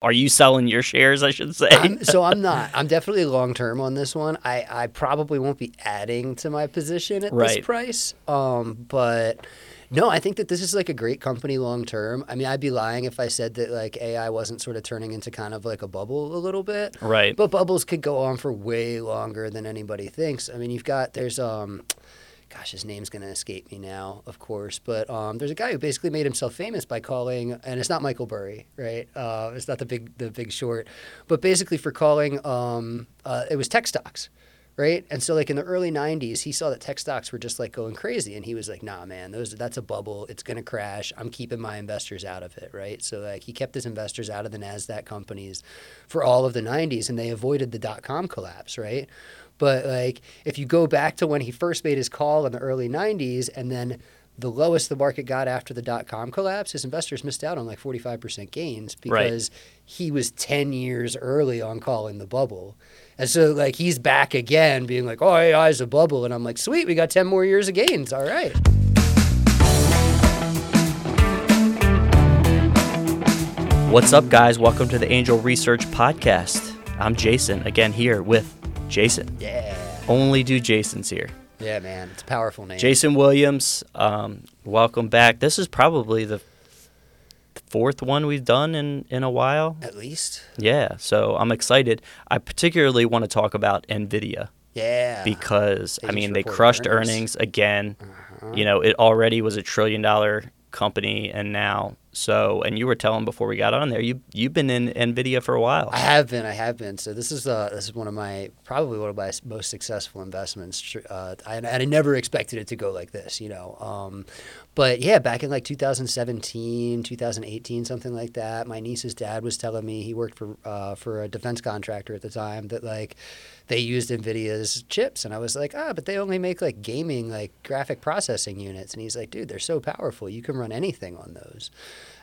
Are you selling your shares? I should say. I'm, so I'm not. I'm definitely long term on this one. I, I probably won't be adding to my position at Right. this price. Um, but no, I think that this is like a great company long term. I mean, I'd be lying if I said that like AI wasn't sort of turning into kind of like a bubble a little bit. right. But bubbles could go on for way longer than anybody thinks. I mean, you've got there's um gosh, his name's going to escape me now, of course, but um there's a guy who basically made himself famous by calling and it's not Michael Burry, right? Uh it's not the big the big short, but basically for calling um uh it was tech stocks. Right. And so like in the early nineties, he saw that tech stocks were just like going crazy and he was like, nah man, those that's a bubble. It's gonna crash. I'm keeping my investors out of it. Right. So like he kept his investors out of the NASDAQ companies for all of the nineties and they avoided the dot com collapse, right? But like if you go back to when he first made his call in the early nineties and then the lowest the market got after the dot com collapse, his investors missed out on like 45% gains Right. because he was 10 years early on calling the bubble. And so, like, he's back again being like, oh, AI is a bubble. And I'm like, sweet, we got 10 more years of gains. All right. What's up, guys? Welcome to the Angel Research Podcast. I'm Jason, again here with Jason. Yeah. Only do Jasons here. Yeah, man. It's a powerful name. Jason Williams, um, welcome back. This is probably the fourth one we've done in, in a while. At least. Yeah, so I'm excited. I particularly want to talk about NVIDIA Yeah. because, They I mean, they crushed earnings. earnings, again. Uh-huh. You know, it already was a trillion dollar company, and now, so, and you were telling before we got on there, you, you've been in NVIDIA for a while. I have been. I have been. So this is uh, this is one of my probably one of my most successful investments. Uh, I, I never expected it to go like this, you know. Um, but yeah, back in like 2017, 2018, something like that. My niece's dad was telling me he worked for uh, for a defense contractor at the time that like they used Nvidia's chips, and I was like, ah, but they only make like gaming like graphic processing units, and he's like, dude, they're so powerful, you can run anything on those.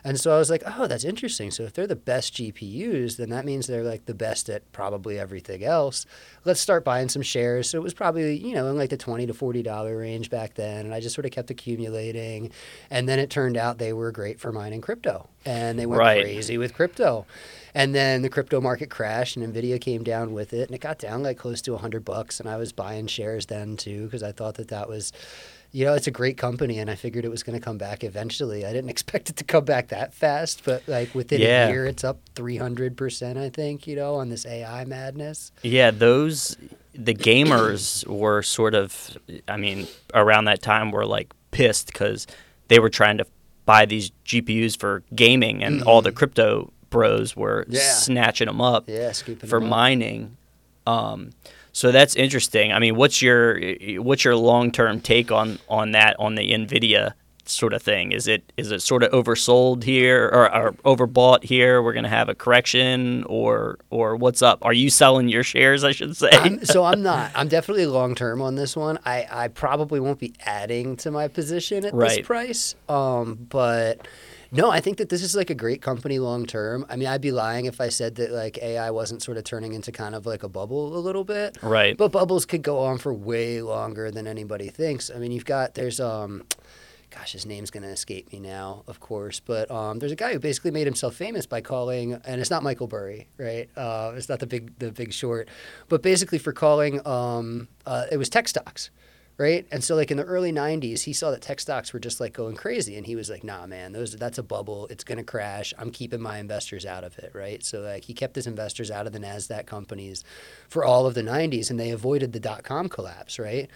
And so I was like, oh, that's interesting. So if they're the best GPUs, then that means they're like the best at probably everything else. Let's start buying some shares. So it was probably, you know, in like the 20 to $40 range back then. And I just sort of kept accumulating. And then it turned out they were great for mining crypto. And they went Right. crazy with crypto. And then the crypto market crashed and Nvidia came down with it and it got down like close to 100 bucks and I was buying shares then too because I thought that that was you know, it's a great company, and I figured it was going to come back eventually. I didn't expect it to come back that fast, but like within Yeah. a year, it's up 300%, I think, you know, on this AI madness. Yeah, those the gamers were sort of I mean, around that time were like pissed cuz they were trying to buy these GPUs for gaming and all the crypto bros were Mm-hmm. Yeah. snatching them up Yeah, for up. mining. Um so that's interesting. I mean, what's your what's your long-term take on on that on the Nvidia sort of thing? Is it is it sort of oversold here or, or overbought here? We're going to have a correction or or what's up? Are you selling your shares, I should say? I'm, so I'm not. I'm definitely long term on this one. I, I probably won't be adding to my position at Right. this price. Um, but no, I think that this is like a great company long term. I mean, I'd be lying if I said that like AI wasn't sort of turning into kind of like a bubble a little bit. Right. But bubbles could go on for way longer than anybody thinks. I mean, you've got there's um gosh, his name's going to escape me now, of course, but um there's a guy who basically made himself famous by calling and it's not Michael Burry, right? Uh it's not the big the big short, but basically for calling um uh, it was tech stocks. Right. And so like in the early nineties, he saw that tech stocks were just like going crazy. And he was like, nah, man, those that's a bubble. It's gonna crash. I'm keeping my investors out of it. Right. So like he kept his investors out of the NASDAQ companies for all of the nineties and they avoided the dot com collapse, right?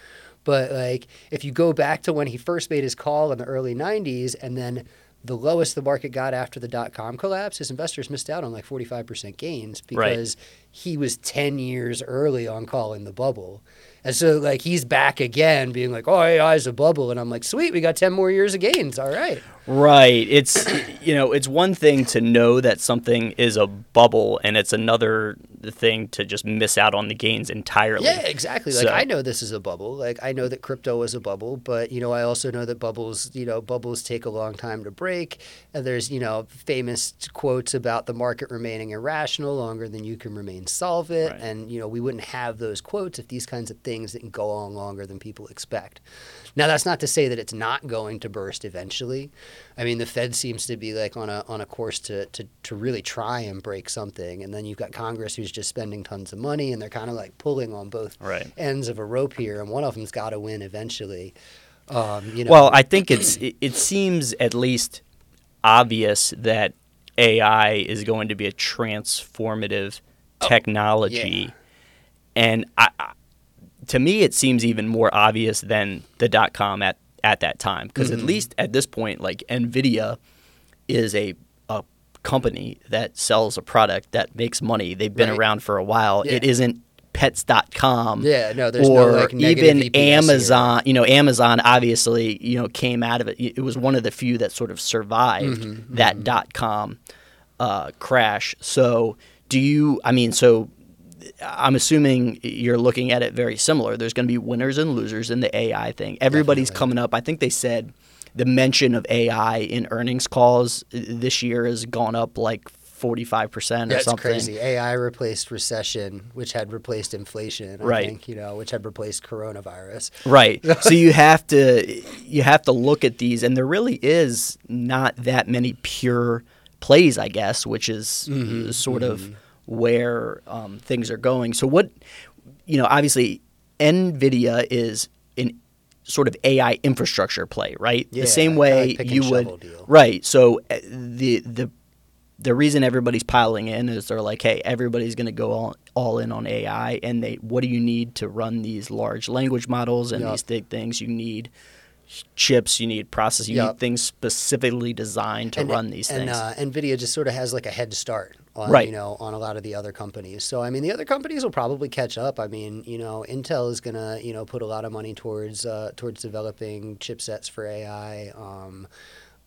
But like if you go back to when he first made his call in the early nineties and then the lowest the market got after the dot com collapse, his investors missed out on like 45% gains Right. because he was 10 years early on calling the bubble. And so, like, he's back again being like, oh, is a bubble. And I'm like, sweet, we got 10 more years of gains. All right. Right. It's you know, it's one thing to know that something is a bubble and it's another thing to just miss out on the gains entirely. Yeah, exactly. Like I know this is a bubble. Like I know that crypto is a bubble, but you know I also know that bubbles, you know, bubbles take a long time to break. And there's, you know, famous quotes about the market remaining irrational longer than you can remain solvent. Right. And you know, we wouldn't have those quotes if these kinds of things didn't go on longer than people expect. Now that's not to say that it's not going to burst eventually. I mean, the Fed seems to be like on a on a course to to to really try and break something, and then you've got Congress who's just spending tons of money, and they're kind of like pulling on both Right. ends of a rope here, and one of them's got to win eventually. Um, you know, Well, I think it's it, it seems at least obvious that AI is going to be a transformative technology, yeah. and I, I, to me, it seems even more obvious than the dot com at at that time because at least at this point, like Nvidia is a a company that sells a product that makes money. They've been Right. around for a while. Yeah. It isn't pets.com Yeah, no, there's or no, like, even VPS here. Amazon. You know, Amazon obviously you know came out of it. It was one of the few that sort of survived Mm-hmm, that dot com uh, crash. So, do you? I mean, so I'm assuming you're looking at it very similar. There's going to be winners and losers in the AI thing. Everybody's Definitely. coming up. I think they said the mention of AI in earnings calls uh, this year has gone up like 45 percent or something. That's something. crazy. AI replaced recession, which had replaced inflation. I Right. think, you know, which had replaced coronavirus. Right. so you have to you have to look at these, and there really is not that many pure plays, I guess, which is Mm-hmm, sort of where um, things are going. So what you know, obviously, Nvidia is an sort of AI infrastructure play, right? Yeah, the same way like you would, deal. right? So uh, the the the reason everybody's piling in is they're like, hey, everybody's going to go all, all in on AI, and they what do you need to run these large language models and Yup. these big things? You need chips, you need processors, you need things specifically designed to run these and, things. Uh, Nvidia just sort of has like a head start on Right. you know on a lot of the other companies. So I mean, the other companies will probably catch up. I mean, you know, Intel is gonna you know put a lot of money towards uh, towards developing chipsets for AI. Um,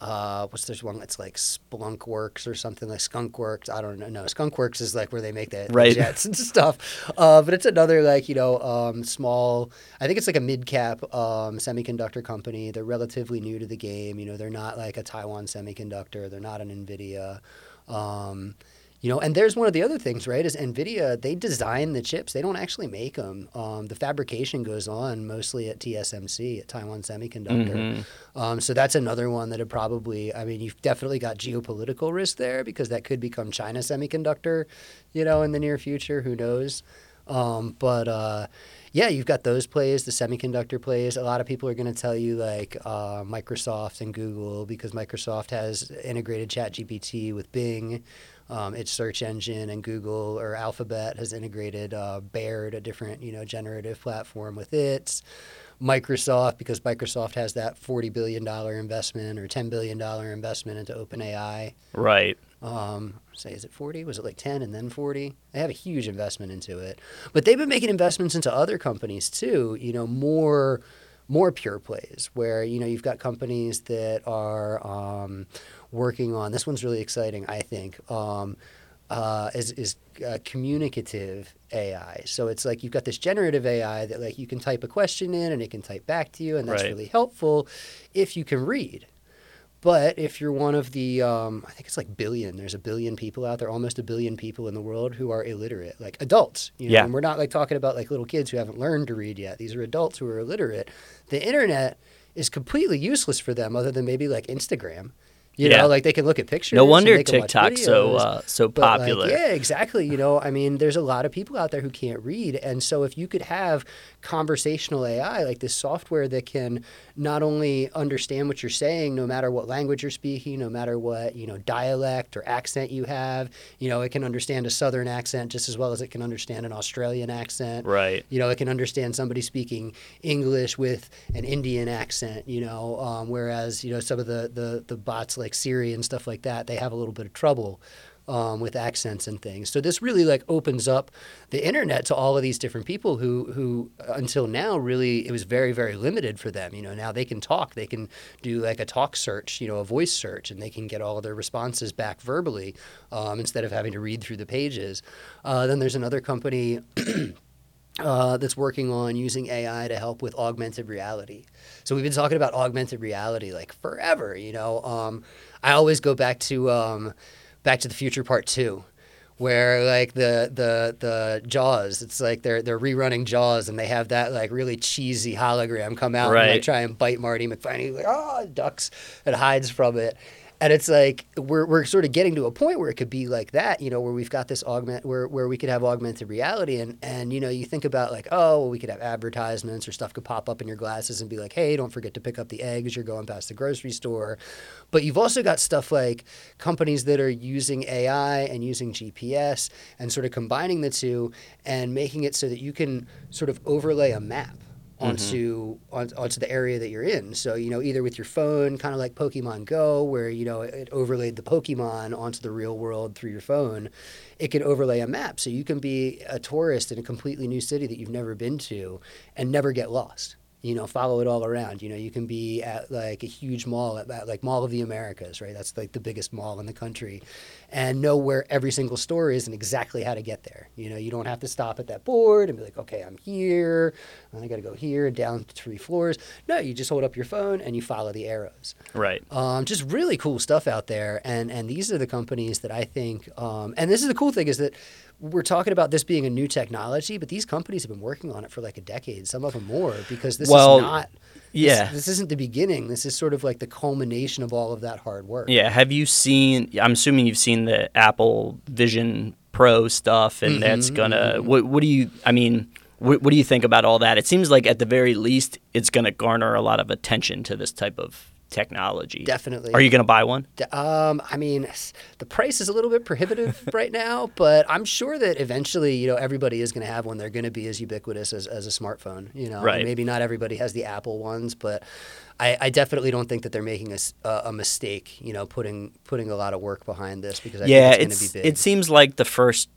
uh, what's there's one that's like Splunk Works or something like Skunk Works. I don't know. No, Skunk Works is like where they make the, the jets and stuff. Uh, but it's another like you know um, small. I think it's like a mid cap um, semiconductor company. They're relatively new to the game. You know, they're not like a Taiwan semiconductor. They're not an Nvidia. Um, you know, and there's one of the other things, right? Is Nvidia they design the chips. They don't actually make them. Um, the fabrication goes on mostly at TSMC at Taiwan Semiconductor. Mm-hmm. Um, so that's another one that would probably. I mean, you've definitely got geopolitical risk there because that could become China Semiconductor, you know, in the near future. Who knows? Um, but uh, yeah, you've got those plays, the semiconductor plays. A lot of people are going to tell you like uh, Microsoft and Google because Microsoft has integrated ChatGPT with Bing, um, its search engine, and Google or Alphabet has integrated uh, Bard, a different you know generative platform, with its. Microsoft because Microsoft has that forty billion dollar investment or ten billion dollar investment into OpenAI right. um, say is it 40 was it like 10 and then 40 they have a huge investment into it but they've been making investments into other companies too you know more more pure plays where you know you've got companies that are um, working on this one's really exciting i think um, uh, is, is uh, communicative AI. So it's like you've got this generative AI that like you can type a question in and it can type back to you, and that's Right. really helpful if you can read. But if you're one of the, um, I think it's like billion. There's a billion people out there, almost a billion people in the world who are illiterate, like adults. You know? Yeah. And we're not like talking about like little kids who haven't learned to read yet. These are adults who are illiterate. The internet is completely useless for them, other than maybe like Instagram. You Yeah. know, like they can look at pictures. No wonder TikTok's so uh, so But, like, popular. yeah, exactly. You know, I mean, there's a lot of people out there who can't read, and so if you could have conversational AI, like this software that can not only understand what you're saying, no matter what language you're speaking, no matter what you know dialect or accent you have, you know, it can understand a Southern accent just as well as it can understand an Australian accent. Right. You know, it can understand somebody speaking English with an Indian accent. You know, um, whereas you know some of the, the the bots like Siri and stuff like that, they have a little bit of trouble um, with accents and things. So this really like opens up the internet to all of these different people who who uh, until now really it was very very limited for them. You know, now they can talk, they can do like a talk search, you know, a voice search, and they can get all of their responses back verbally um, instead of having to read through the pages. Uh, then there's another company uh, that's working on using AI to help with augmented reality. So we've been talking about augmented reality like forever. You know, um, I always go back to um, Back to the Future Part Two, where like the the the Jaws, it's like they're they're rerunning Jaws and they have that like really cheesy hologram come out and Right. like try and bite Marty McFly. And he's like, oh, ducks and hides from it. And it's like we're, we're sort of getting to a point where it could be like that, you know, where we've got this augment where, where we could have augmented reality. And and you know you think about like oh well we could have advertisements or stuff could pop up in your glasses and be like hey don't forget to pick up the eggs you're going past the grocery store, but you've also got stuff like companies that are using AI and using GPS and sort of combining the two and making it so that you can sort of overlay a map onto mm-hmm. on, onto the area that you're in. So you know, either with your phone, kind of like Pokemon Go, where you know it overlaid the Pokemon onto the real world through your phone. It can overlay a map, so you can be a tourist in a completely new city that you've never been to, and never get lost. You know, follow it all around. You know, you can be at like a huge mall, at, at like Mall of the Americas, right? That's like the biggest mall in the country, and know where every single store is and exactly how to get there. You know, you don't have to stop at that board and be like, okay, I'm here, and I got to go here and down three floors. No, you just hold up your phone and you follow the arrows. Right. Um, just really cool stuff out there, and and these are the companies that I think. Um, and this is the cool thing is that we're talking about this being a new technology, but these companies have been working on it for like a decade, some of them more, because this Well, is not. yeah. this, isn't the beginning. This is sort of like the culmination of all of that hard work. Yeah. Have you seen? I'm assuming you've seen the Apple Vision Pro stuff, and that's Mm-hmm, gonna. What, what do you? I mean, what, what do you think about all that? It seems like at the very least, it's gonna garner a lot of attention to this type of technology. Definitely. Are you gonna buy one? Um, I mean, the price is a little bit prohibitive right now, but I'm sure that eventually, you know, everybody is going to have one. They're going to be as ubiquitous as, as a smartphone. You know, Right. maybe not everybody has the Apple ones, but I, I definitely don't think that they're making a mistake. You know, putting putting a lot of work behind this because I yeah, think it's, it's going to be big. it seems like the first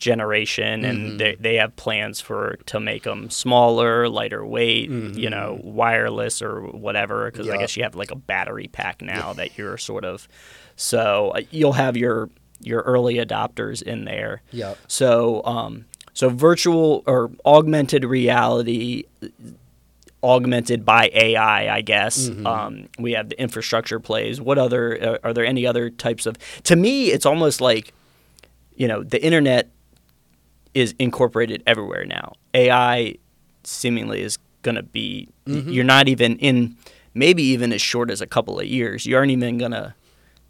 generation, and Mm-hmm. they they have plans for to make them smaller, lighter weight, you know, wireless or whatever. Because I Mm-hmm. Guess you have like a battery pack now that you're sort of. So uh, you'll have your your early adopters in there. Yep. So um, so virtual or augmented reality augmented by AI, I guess. Mm-hmm. Um, we have the infrastructure plays. What other uh, are there any other types of? To me, it's almost like, you know, the internet is incorporated everywhere now. AI seemingly is going to be. Mm-hmm. You're not even in. Maybe even as short as a couple of years, you aren't even gonna.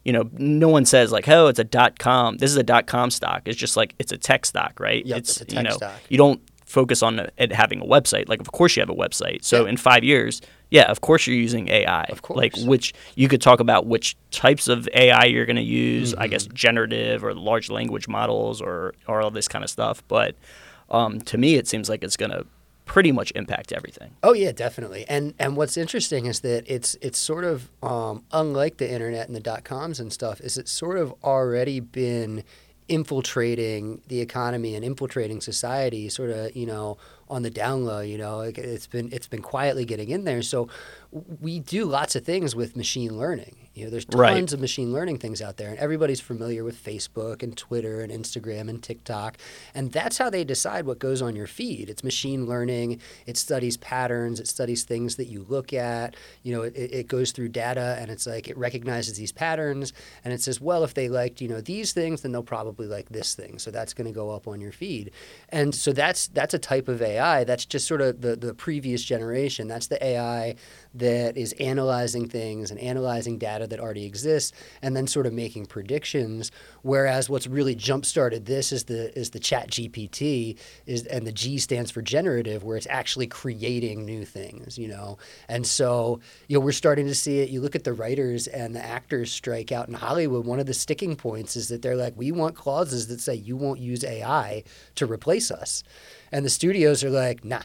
You know, no one says like, "Oh, it's a dot com." This is a dot com stock. It's just like it's a tech stock, right? Yep, it's, it's a you tech know, stock. you don't focus on it having a website. Like, of course you have a website. So in five years, yeah, of course you're using AI. Of course. Like, which you could talk about which types of AI you're going to use. I Mm-hmm. guess generative or large language models or or all this kind of stuff. But um, to me, it seems like it's going to pretty much impact everything. Oh yeah, definitely. And and what's interesting is that it's it's sort of um, unlike the internet and the dot coms and stuff. Is it's sort of already been infiltrating the economy and infiltrating society, sort of you know on the down low. You know, like it's been it's been quietly getting in there. So we do lots of things with machine learning. You know, there's tons Right. of machine learning things out there, and everybody's familiar with Facebook and Twitter and Instagram and TikTok, and that's how they decide what goes on your feed. It's machine learning. It studies patterns. It studies things that you look at. You know, it, it it goes through data, and it's like it recognizes these patterns, and it says, well, if they liked you know these things, then they'll probably like this thing. So that's going to go up on your feed, and so that's that's a type of AI. That's just sort of the the previous generation. That's the AI that is analyzing things and analyzing data that already exists and then sort of making predictions. Whereas what's really jump started this is the is the chat gpt is and the g stands for generative where it's actually creating new things you know? And so you know we're starting to see it. You look at the writers and the actors strike out in hollywood one of the sticking points is that they're like we want clauses that say you won't use ai to replace us. And the studios are like nah.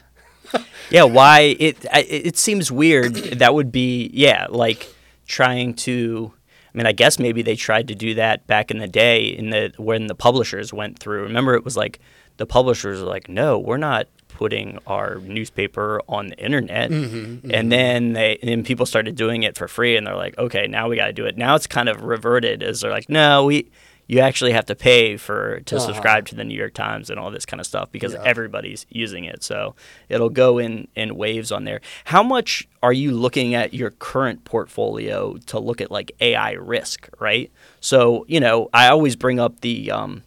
Yeah, why? It it it seems weird. that would be yeah, like trying to. I mean, I guess maybe they tried to do that back in the day in the when the publishers went through. Remember, it was like the publishers were like, "No, we're not putting our newspaper on the internet." Mm-hmm, mm-hmm. And then they and then people started doing it for free, and they're like, "Okay, now we got to do it." Now it's kind of reverted as they're like, "No, we." You actually have to pay for to Uh-huh. subscribe to the New York Times and all this kind of stuff because Yeah. everybody's using it. So it'll go in in waves on there. How much are you looking at your current portfolio to look at like AI risk, right? So you know, I always bring up the um,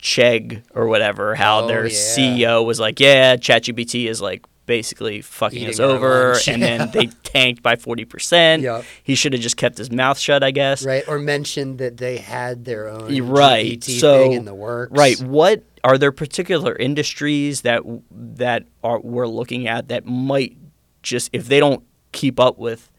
Chegg or whatever, how Oh, their yeah. CEO was like, "Yeah, ChatGPT is like basically fucking Eating us over," and then they tanked by forty percent. Yep. He should have just kept his mouth shut, I guess. Right, or mentioned that they had their own right. GPT So- thing in the works. Right. What are there particular industries that that are we're looking at that might just if they don't keep up with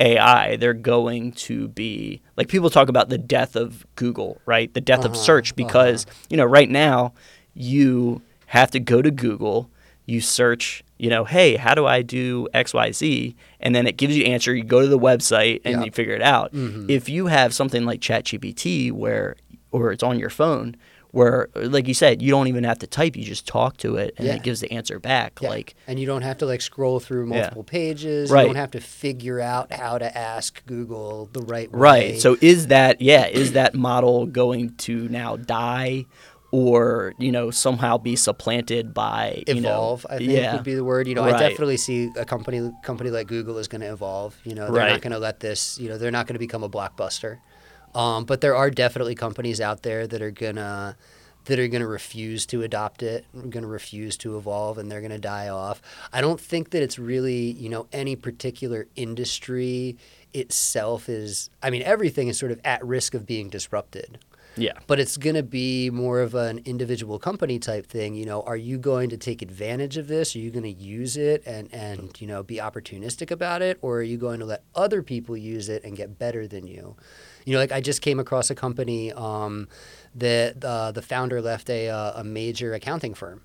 AI, they're going to be like people talk about the death of Google, right? The death of Uh-huh, search because, you know, right now you have to go to Google, you search, you know, hey, how do I do XYZ? And then it gives you answer, you go to the website and Yeah. you figure it out. Mhm. If you have something like ChatGPT where or it's on your phone where like you said, you don't even have to type, you just talk to it and Yeah. it gives the answer back. Yeah. Like and you don't have to like scroll through multiple pages. Right. You don't have to figure out how to ask Google the right way. Right. So is that yeah, is that model going to now die or, you know, somehow be supplanted by you know, evolve, I think yeah. would be the word. You know, Right. I definitely see a company company like Google is going to evolve. You know, they're Right. not going to let this. You know, they're not going to become a blockbuster. Um, but there are definitely companies out there that are gonna that are going to refuse to adopt it, going to refuse to evolve, and they're going to die off. I don't think that it's really, you know, any particular industry itself is. I mean, everything is sort of at risk of being disrupted Yeah. but it's going to be more of an individual company type thing you know are you going to take advantage of this? Are you going to use it and and you know be opportunistic about it? Or are you going to let other people use it and get better than you? You know like i just came across a company um, that uh, the founder left a, uh, a major accounting firm.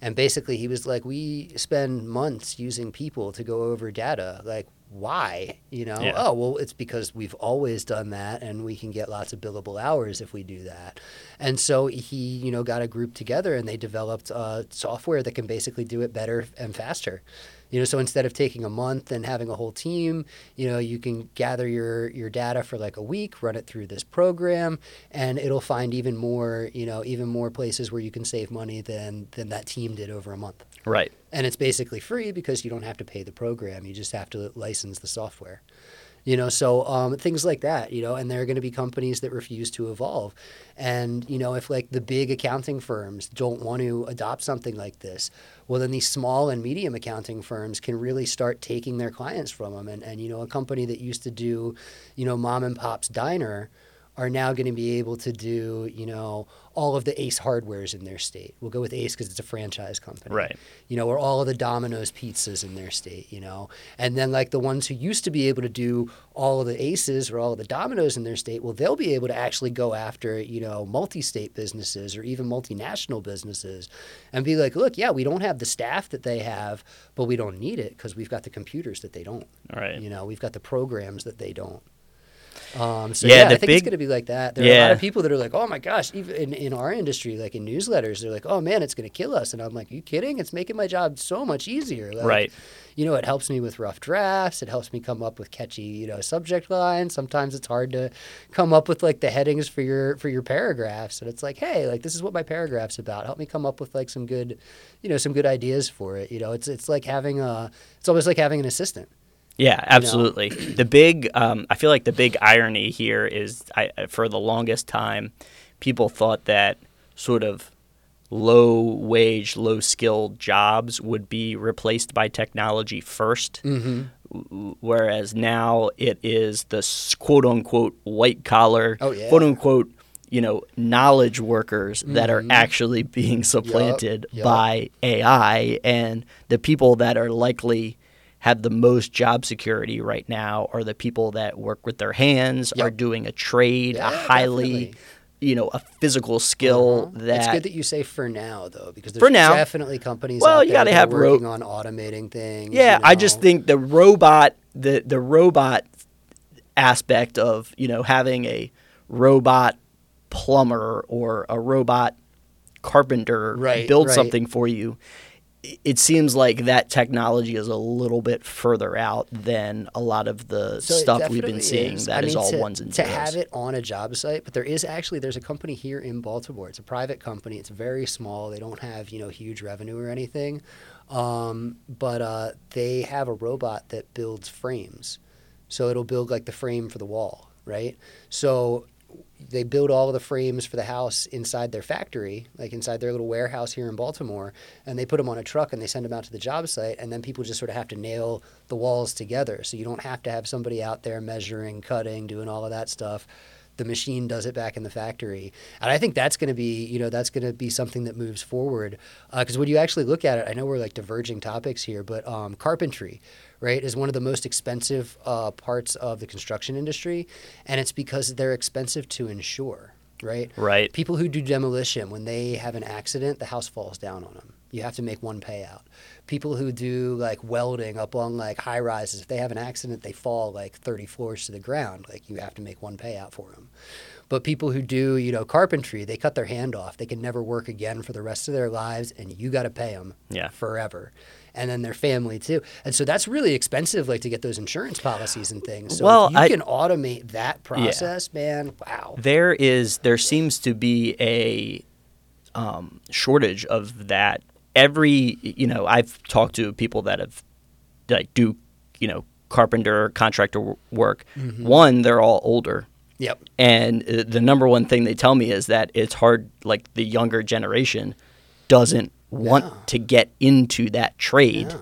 And basically he was like we spend months using people to go over data. Like why you know? Yeah. oh well it's because we've always done that and we can get lots of billable hours if we do that. And so he you know got a group together and they developed uh, software that can basically do it better and faster. You know so instead of taking a month and having a whole team you know you can gather your your data for like a week run it through this program and it'll find even more you know even more places where you can save money than than that team did over a month Right. and it's basically free because you don't have to pay the program. You just have to license the software you know? So um, things like that you know? And there are going to be companies that refuse to evolve. And you know if like the big accounting firms don't want to adopt something like this well then these small and medium accounting firms can really start taking their clients from them and, and you know a company that used to do you know mom and pop's diner are now going to be able to do, you know, all of the Ace hardwares in their state. We'll go with Ace because it's a franchise company. Right. You know, or all of the Domino's pizzas in their state, you know. And then like the ones who used to be able to do all of the Aces or all of the Domino's in their state, well, they'll be able to actually go after, you know, multi-state businesses or even multinational businesses and be like, look, yeah, we don't have the staff that they have, but we don't need it because we've got the computers that they don't. All right. You know, we've got the programs that they don't. Um, so Yeah, yeah, I think it's going to be like that. There are a lot of people that are like, "Oh my gosh!" Even in, in our industry, like in newsletters, they're like, "Oh man, it's going to kill us," and I'm like, "You kidding? It's making my job so much easier." Like, Right. You know, it helps me with rough drafts. It helps me come up with catchy, you know, subject lines. Sometimes it's hard to come up with like the headings for your for your paragraphs, and it's like, hey, like this is what my paragraph's about. Help me come up with like some good, you know, some good ideas for it. You know, it's it's like having a, it's almost like having an assistant. Yeah, absolutely. The big, um, I feel like the big irony here is, I, for the longest time, people thought that sort of low wage, low skilled jobs would be replaced by technology 1st Mm-hmm. whereas now it is the quote unquote white collar, Oh, yeah. quote unquote, you know, knowledge workers that are Mhm. actually being supplanted yup. by AI, and the people that are likely have the most job security right now are the people that work with their hands, are doing a trade, Yeah, a highly, definitely. you know, a physical skill Uh-huh. that it's good that you say for now though, because there's For now. definitely companies. Well, you gotta have are ro- working on automating things. Yeah, you I just think the robot the the robot aspect of, you know, having a robot plumber or a robot carpenter Right, build right. something for you. It seems like that technology is a little bit further out than a lot of the So stuff we've been seeing is. That I is mean, all to, ones and zeros. to have it on a job site, but there is actually there's a company here in Baltimore. It's a private company. It's very small. They don't have you know huge revenue or anything, um, but uh, they have a robot that builds frames. So it'll build like the frame for the wall, right? So they build all of the frames for the house inside their factory, like inside their little warehouse here in Baltimore, and they put them on a truck and they send them out to the job site, and then people just sort of have to nail the walls together. So you don't have to have somebody out there measuring, cutting, doing all of that stuff. The machine does it back in the factory, and I think that's going to be, you know, that's going to be something that moves forward. Because uh, when you actually look at it, I know we're like diverging topics here, but um, carpentry, right, is one of the most expensive uh, parts of the construction industry, and it's because they're expensive to insure, right? Right. People who do demolition, when they have an accident, the house falls down on them. You have to make one payout. People who do like welding up on like high rises, if they have an accident, they fall like 30 floors to the ground. Like you have to make one payout for them. But people who do, you know, carpentry, they cut their hand off. They can never work again for the rest of their lives, and you got to pay them Yeah. forever. And then their family too. And so that's really expensive, like to get those insurance policies and things. So Well, you I- can automate that process, man, wow. There is there seems to be a um, shortage of that. Every you know, I've talked to people that have like do you know carpenter contractor work. One, they're all older. Yep. And uh, the number one thing they tell me is that it's hard, like the younger generation doesn't want No. to get into that trade. No.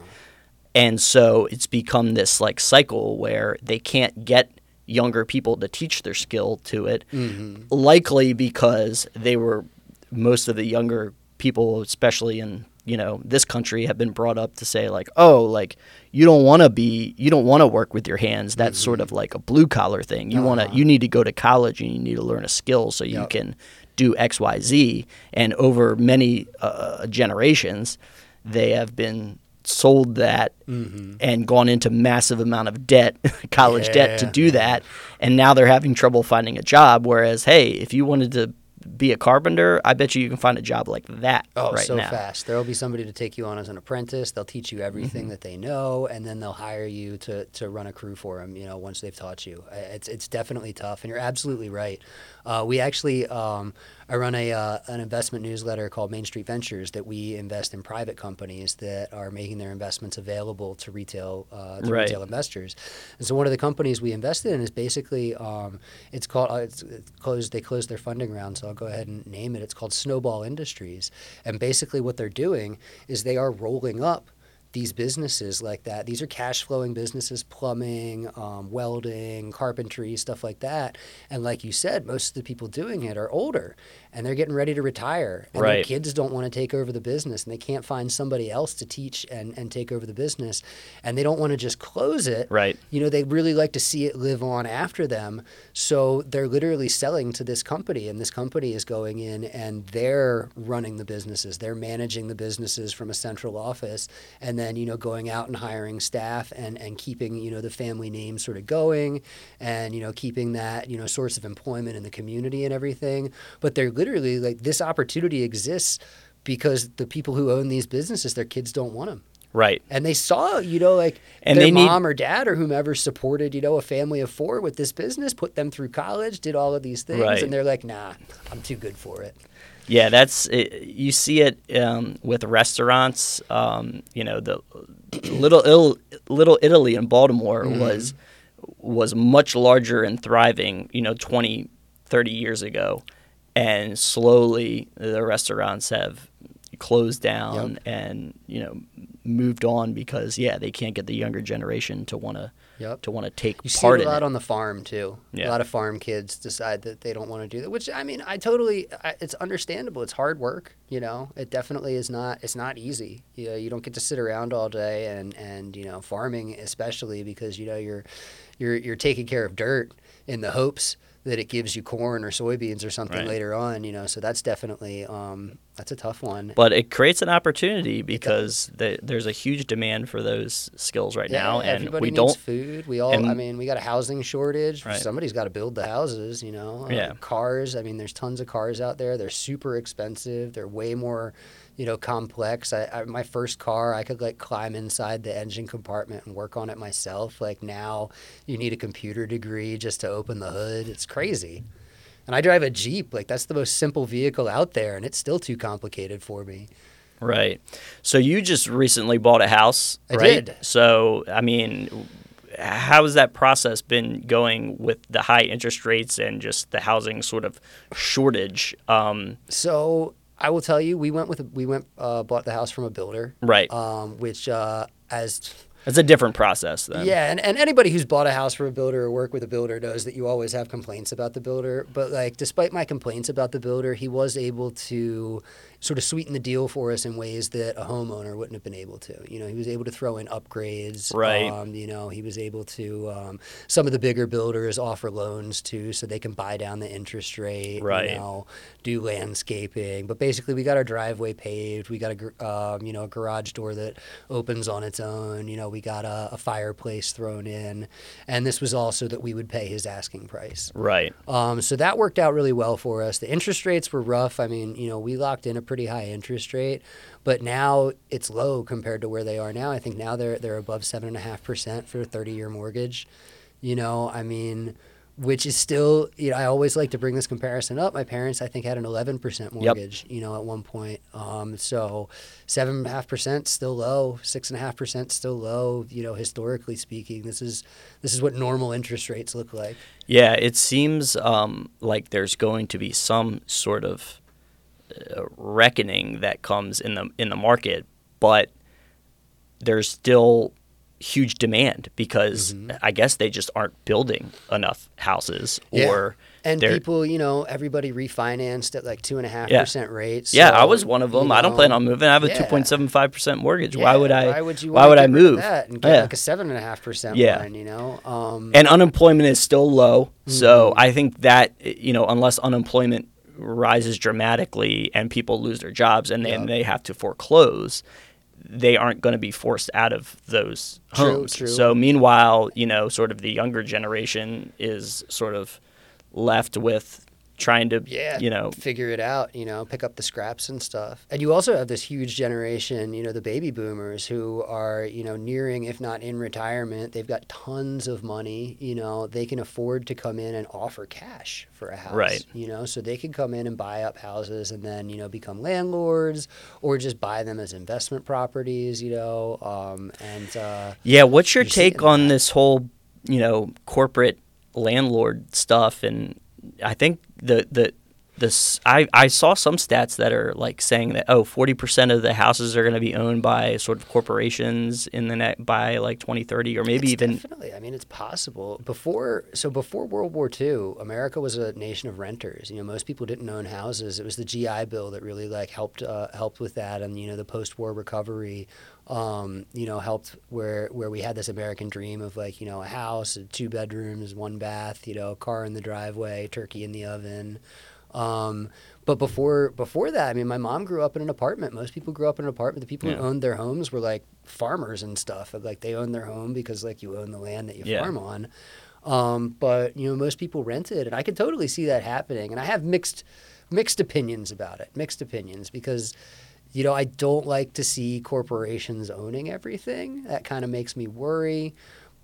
And so it's become this like cycle where they can't get younger people to teach their skill to it, Mm-hmm. likely because they were most of the younger people, especially in you know this country, have been brought up to say like, oh, like you don't want to be, you don't want to work with your hands. That's Mm-hmm. sort of like a blue collar thing. You want to, you need to go to college and you need to learn a skill so you Uh-huh. Yep. can do X, Y, Z. And over many uh, generations, they have been sold that Mm-hmm. and gone into massive amount of debt, college debt to do that, and now they're having trouble finding a job. Whereas, hey, if you wanted to be a carpenter, I bet you you can find a job like that Oh, right so now. fast. There'll be somebody to take you on as an apprentice. They'll teach you everything Mm-hmm. that they know, and then they'll hire you to, to run a crew for them. You know, once they've taught you, it's it's definitely tough. And you're absolutely right. Uh, we actually, um, I run a uh, an investment newsletter called Main Street Ventures that we invest in private companies that are making their investments available to retail uh, to Right. retail investors. And so one of the companies we invested in is basically um, it's called uh, it's, it's closed. They closed their funding round, so I'll go ahead and name it. It's called Snowball Industries, and basically what they're doing is they are rolling up these businesses like that. These are cash flowing businesses, plumbing, um, welding, carpentry, stuff like that. And like you said, most of the people doing it are older and they're getting ready to retire. And their kids don't want to take over the business and they can't find somebody else to teach and, and take over the business. And they don't want to just close it. Right. You know, they really like to see it live on after them. So they're literally selling to this company, and this company is going in and they're running the businesses. They're managing the businesses from a central office, and then you know going out and hiring staff and and keeping you know the family name sort of going, and you know keeping that you know source of employment in the community and everything. But they're literally like this opportunity exists because the people who own these businesses, their kids don't want them Right. and they saw, you know, like And their they need- mom or dad or whomever supported, you know, a family of four with this business, put them through college, did all of these things, Right. and they're like, "Nah, I'm too good for it." Yeah, that's it, you see it um, with restaurants. Um, you know, the little Il, little Italy in Baltimore Mm-hmm. was was much larger and thriving. You know, 20, 30 years ago, and slowly the restaurants have closed down Yep. and you know moved on because yeah they can't get the younger generation to want to Yep. to want to take You see part it a in lot it. on the farm too. Yeah. A lot of farm kids decide that they don't want to do that, which I mean, I totally, I, it's understandable. It's hard work, you know. It definitely is not. It's not easy. You know, you don't get to sit around all day and and you know, farming especially because you know you're you're you're taking care of dirt in the hopes that it gives you corn or soybeans or something Right. later on. You know, so that's definitely um, that's a tough one. but it creates an opportunity because the, there's a huge demand for those skills right now, and everybody we needs don't. food. We all, and- I mean, we got a housing shortage. Right. Somebody's got to build the houses, you know. Uh, Yeah. Cars. I mean, there's tons of cars out there. They're super expensive. They're way more, you know, complex. I, I my first car, I could like climb inside the engine compartment and work on it myself. Like now, you need a computer degree just to open the hood. It's crazy. And I drive a Jeep. Like that's the most simple vehicle out there, and it's still too complicated for me. Right. So you just recently bought a house, I right? did. So I mean, how has that process been going with the high interest rates and just the housing sort of shortage? Um, So I will tell you, we went with we went uh, bought the house from a builder, right. um, which uh, as it's a different process then. Yeah, and, and anybody who's bought a house from a builder or worked with a builder knows that you always have complaints about the builder. But like, despite my complaints about the builder, he was able to sort of sweeten the deal for us in ways that a homeowner wouldn't have been able to. You know, he was able to throw in upgrades. Right. Um, you know, he was able to. Um, some of the bigger builders offer loans too, so they can buy down the interest rate. Right. You know, do landscaping. But basically, we got our driveway paved. We got a um, you know a garage door that opens on its own. You know, we got a, a fireplace thrown in, and this was also that we would pay his asking price. Right. Um, so that worked out really well for us. The interest rates were rough. I mean, you know, we locked in a pretty high interest rate, but now it's low compared to where they are now. I think now they're they're above seven and a half percent for a thirty year mortgage. You know, I mean, which is still, you know, I always like to bring this comparison up. My parents, I think, had an eleven percent mortgage. You know, at one point. Um, so seven and a half percent still low. Six and a half percent still low. You know, historically speaking, this is this is what normal interest rates look like. Yeah, it seems um, like there's going to be some sort of reckoning that comes in the in the market, but there's still huge demand because I guess they just aren't building enough houses Yeah. or And people, you know, everybody refinanced at like two and a half percent rates. Yeah, I was one of them. you I don't plan on moving. I have a two point seven five percent mortgage. Yeah, why would I? Why would you? Why would I move? that and get Yeah. like a seven and a half percent Yeah. one? You know, um, and unemployment is still low. So Mm-hmm. I think that you know, unless unemployment rises dramatically and people lose their jobs and then Yeah. they have to foreclose, they aren't going to be forced out of those True, homes. true. So meanwhile, you know, sort of the younger generation is sort of left with trying to, yeah, you know, figure it out. You know, pick up the scraps and stuff. And you also have this huge generation, you know, the baby boomers who are, you know, nearing, if not in retirement. They've got tons of money. You know, they can afford to come in and offer cash for a house. Right. You know, so they can come in and buy up houses and then, you know, become landlords or just buy them as investment properties. You know, um, and uh, Yeah, what's your take on this whole, you know, corporate landlord stuff? And I think the the this I, I saw some stats that are like saying that oh 40% of the houses are going to be owned by sort of corporations in the net by like 2030 or maybe It's even definitely. I mean, it's possible. Before, so before World War II, America was a nation of renters. You know, most people didn't own houses. It was the GI Bill that really like helped uh, helped with that, and you know, the post-war recovery. Um, you know, helped where where we had this American dream of like you know a house, two bedrooms, one bath, you know, a car in the driveway, turkey in the oven. Um, but before before that, I mean, my mom grew up in an apartment. Most people grew up in an apartment. The people Yeah. who owned their homes were like farmers and stuff. Like they owned their home because like you own the land that you Yeah. farm on. Um, but you know, most people rented, and I could totally see that happening. And I have mixed mixed opinions about it. Mixed opinions because you know I don't like to see corporations owning everything. That kind of makes me worry.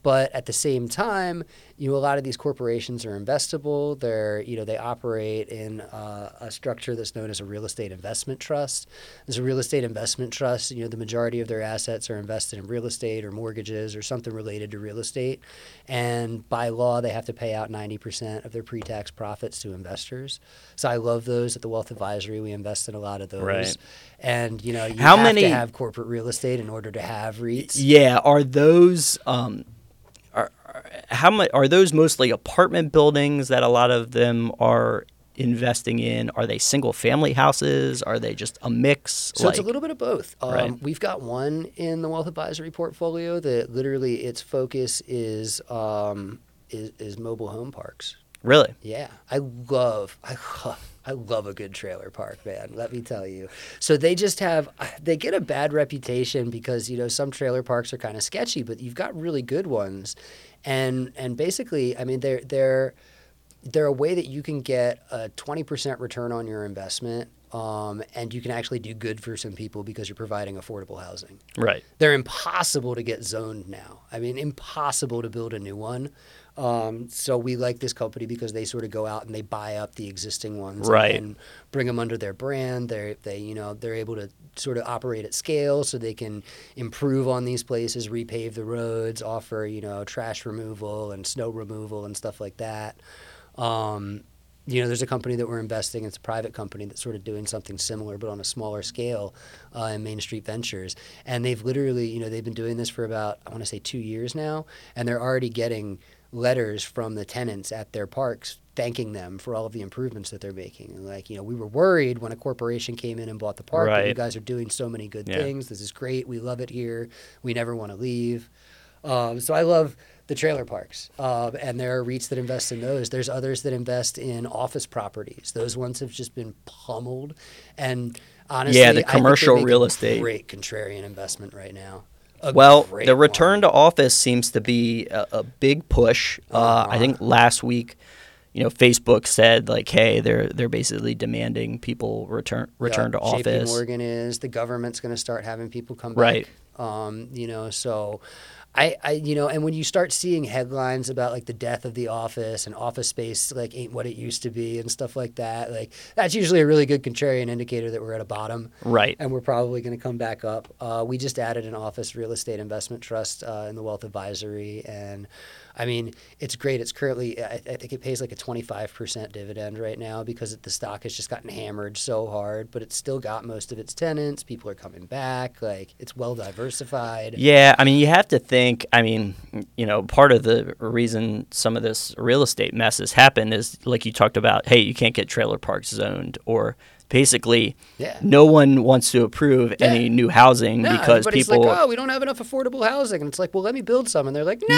But at the same time, you know, a lot of these corporations are investable. They're, you know, they operate in uh, a structure that's known as a real estate investment trust. As a real estate investment trust, you know, the majority of their assets are invested in real estate or mortgages or something related to real estate. And by law, they have to pay out 90% of their pre tax profits to investors. So I love those at the Wealth Advisory. We invest in a lot of those. Right. And, you know, you How have many- to have corporate real estate in order to have REITs. yeah are those um how much are those mostly apartment buildings that a lot of them are investing in are they single family houses are they just a mix So it's a little bit of both. Um, Right. We've got one in the wealth advisory portfolio that literally its focus is um, is, is mobile home parks. really Yeah, I love, I love, I love a good trailer park, man. Let me tell you. So they just have, they get a bad reputation because you know some trailer parks are kind of sketchy, but you've got really good ones, and and basically, I mean, they're they're they're a way that you can get a 20% return on your investment um, and you can actually do good for some people because you're providing affordable housing. Right. They're impossible to get zoned now. I mean, impossible to build a new one. Um, so we like this company because they sort of go out and they buy up the existing ones Right. and bring them under their brand. They they you know they're able to sort of operate at scale so they can improve on these places, repave the roads, offer you know trash removal and snow removal and stuff like that. Um, you know, there's a company that we're investing. It's a private company that's sort of doing something similar, but on a smaller scale, uh, in Main Street Ventures. And they've literally, you know, they've been doing this for about I want to say two years now, and they're already getting letters from the tenants at their parks thanking them for all of the improvements that they're making. And like, you know, we were worried when a corporation came in and bought the park that you guys are doing so many good Yeah. things. This is great. We love it here. We never want to leave. Um, so I love the trailer parks, um, and there are REITs that invest in those. There's others that invest in office properties. Those ones have just been pummeled, and honestly, Yeah, the I commercial a real estate. great contrarian investment right now. A Well, the return one. to office seems to be a, a big push. Uh, I Uh-huh. think last week, you know, Facebook said like, "Hey, they're they're basically demanding people return return to Yep, JP office." Morgan is the government's going to start having people come Right. back. Um, you know, so I, I, you know, and when you start seeing headlines about like the death of the office and office space like ain't what it used to be and stuff like that, like that's usually a really good contrarian indicator that we're at a bottom Right. and we're probably going to come back up. Uh, we just added an office real estate investment trust uh, in the wealth advisory, and I mean it's great. It's currently I, I think it pays like a twenty five percent dividend right now because the stock has just gotten hammered so hard, but it's still got most of its tenants. People are coming back. Like it's well diversified. Yeah, I mean, you have to think. I mean, you know, part of the reason some of this real estate mess has happened is, like you talked about, hey, you can't get trailer parks zoned, or basically, Yeah. no one wants to approve any new housing No, because people. like, oh, we don't have enough affordable housing, and it's like, well, let me build some, and they're like, no,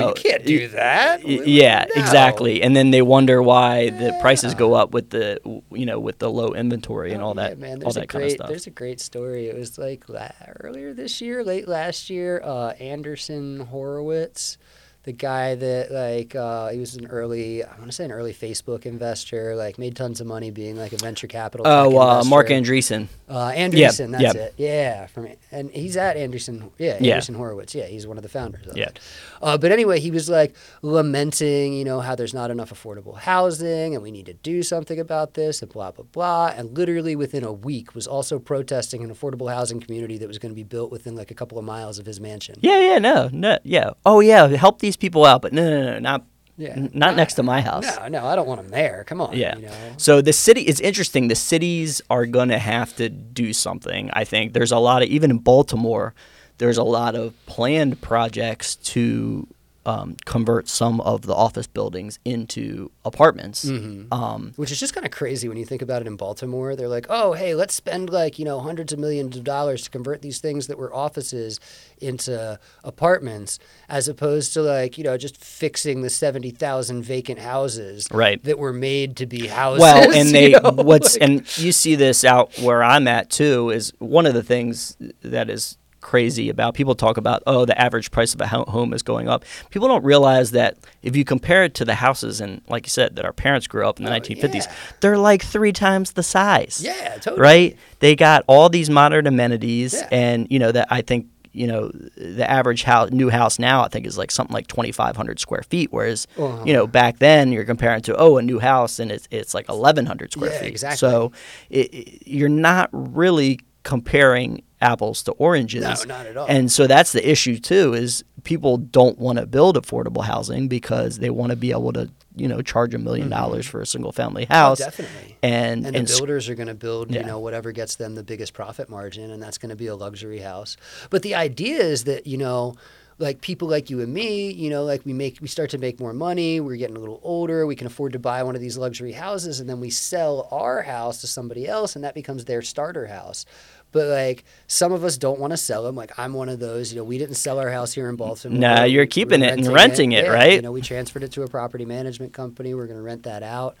No. you can't do that. Y- yeah, No. exactly. And then they wonder why the prices go up with the, you know, with the low inventory and Oh, all that, yeah, man. all There's that a kind great, of stuff. There's a great story. It was like la- earlier this year, late last year. Uh, Anderson Horowitz, the guy that like uh, he was an early, I want to say an early Facebook investor, like made tons of money being like a venture capital. Oh, uh, Mark. Andreessen. Uh, Anderson, that's yep. it. Yeah, from and he's at Anderson. Yeah, Yeah. Anderson Horowitz. Yeah, he's one of the founders. Of Yeah. it. Uh, but anyway, he was like lamenting, you know, how there's not enough affordable housing and we need to do something about this and blah blah blah. And literally within a week, was also protesting an affordable housing community that was going to be built within like a couple of miles of his mansion. Yeah, yeah, no, no, yeah. Oh, yeah, help these people out, but no, no, no, not, Yeah. n- not next to my house. No, no, I don't want them there. Come on. Yeah. You know? So the city is interesting. The cities are going to have to do something. I think there's a lot of even in Baltimore, there's a lot of planned projects to um, convert some of the office buildings into apartments. Mm-hmm. Um, Which is just kind of crazy when you think about it in Baltimore. They're like, oh, hey, let's spend like, you know, hundreds of millions of dollars to convert these things that were offices into apartments, as opposed to like, you know, just fixing the 70,000 vacant houses Right. that were made to be houses. well, and they know? what's Like- and you see this out where I'm at too is one of the things that is crazy about people talk about oh the average price of a home is going up people don't realize that if you compare it to the houses and like you said that our parents grew up in the Oh, 1950s yeah. they're like three times the size yeah, totally. right they got all these modern amenities Yeah. and you know that i think you know the average house new house now i think is like something like 2500 square feet whereas Uh-huh. you know back then you're comparing to oh a new house and it's, it's like 1100 square Yeah, feet exactly. so it, it- you're not really comparing apples to oranges No, not at all. and so that's the issue too is people don't want to build affordable housing because they want to be able to you know charge a 1000000 dollars for a single family Mm-hmm. Oh, house definitely. and and and s- builders are going to build, Yeah. you know, whatever gets them the biggest profit margin, and that's going to be a luxury house. But the idea is that you know, like people like you and me, you know, like we make we start to make more money. We're getting a little older. We can afford to buy one of these luxury houses, and then we sell our house to somebody else, and that becomes their starter house. But like some of us don't want to sell them. Like I'm one of those. You know, we didn't sell our house here in Baltimore. Nah, you're keeping we're it and renting it, Yeah, right? You know, we transferred it to a property management company. We're going to rent that out.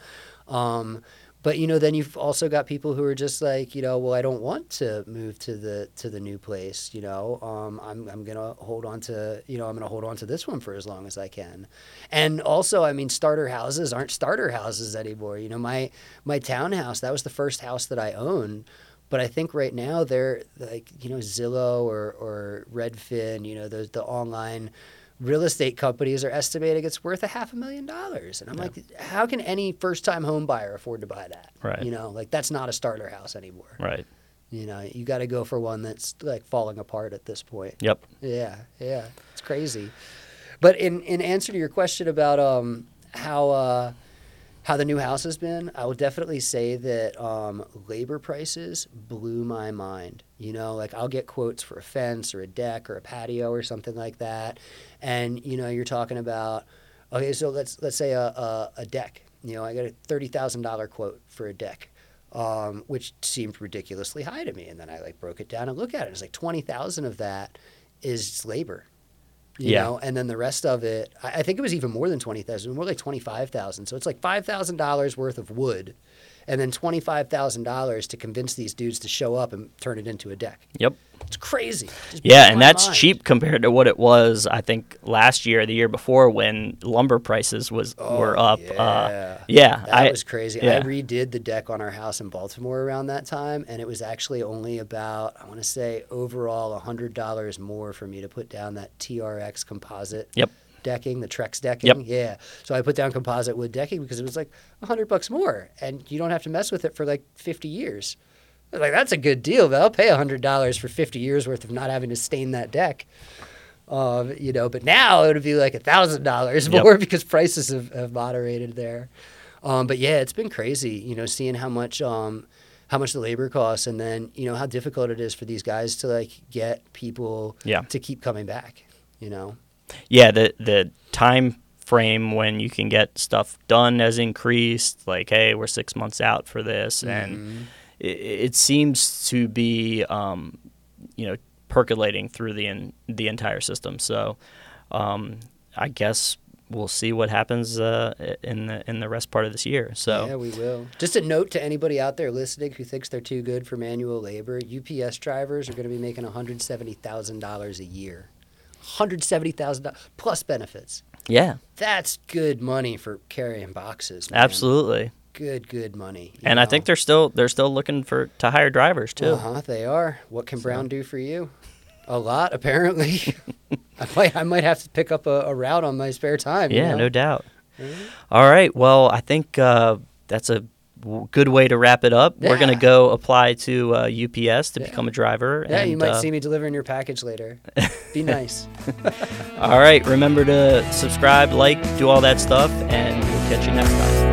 Um, but you know, then you've also got people who are just like, you know, well, I don't want to move to the to the new place. You know, um, I'm I'm gonna hold on to you know I'm gonna hold on to this one for as long as I can. And also, I mean, starter houses aren't starter houses anymore. You know, my my townhouse that was the first house that I owned. But I think right now they're like you know Zillow or or Redfin, you know the the online real estate companies are estimating it's worth a half a million dollars. And I'm yeah. like, how can any first time home buyer afford to buy that? Right. You know, like that's not a starter house anymore. Right. You know, you got to go for one that's like falling apart at this point. Yep. Yeah. Yeah. It's crazy. But in, in answer to your question about um, how, uh, how the new house has been, I will definitely say that um, labor prices blew my mind. You know, like I'll get quotes for a fence or a deck or a patio or something like that, and you know, you're talking about okay, so let's let's say a, a, a deck. You know, I got a thirty thousand dollar quote for a deck. Um, which seemed ridiculously high to me, and then I like broke it down and look at it. It's like twenty thousand of that is labor you yeah. know, and then the rest of it, I, I think it was even more than twenty thousand, more like twenty five thousand. So it's like five thousand dollars worth of wood, and then twenty five thousand dollars to convince these dudes to show up and turn it into a deck. Yep. It's crazy. yeah, and that's mind. cheap compared to what it was. I think last year, the year before, when lumber prices was oh, were up. Yeah, uh, yeah that I, was crazy. Yeah. I redid the deck on our house in Baltimore around that time, and it was actually only about I want to say overall hundred dollars more for me to put down that Trex composite. Yep decking, the Trex decking. Yep. Yeah. So I put down composite wood decking because it was like a hundred bucks more, and you don't have to mess with it for like fifty years like, that's a good deal, but I'll pay $100 for 50 years worth of not having to stain that deck. Um, you know, but now it would be like $1,000 more yep. because prices have, have moderated there. Um, but yeah, it's been crazy, you know, seeing how much, um, how much the labor costs and then, you know, how difficult it is for these guys to like get people yeah. to keep coming back, you know? Yeah. The, the time frame when you can get stuff done has increased. Like, hey, we're six months out for this. And, mm-hmm it, it seems to be, um, you know, percolating through the in, the entire system. So, um, I guess we'll see what happens uh, in the in the rest part of this year. So yeah, we will. Just a note to anybody out there listening who thinks they're too good for manual labor: UPS drivers are going to be making one hundred seventy thousand dollars a year, hundred seventy thousand dollars plus benefits. Yeah, that's good money for carrying boxes. Man. Absolutely good, good money. And know? I think they're still they're still looking for to hire drivers too. Uh huh. They are. What can so. Brown do for you? A lot, apparently. I might I might have to pick up a, a route on my spare time. Yeah, you know? no doubt. Mm-hmm. All right. Well, I think uh, that's a good way to wrap it up. Yeah. We're going to go apply to uh, UPS to yeah. become a driver. Yeah, and, you might uh, see me delivering your package later. Be nice. all right. Remember to subscribe, like, do all that stuff, and we'll catch you next time.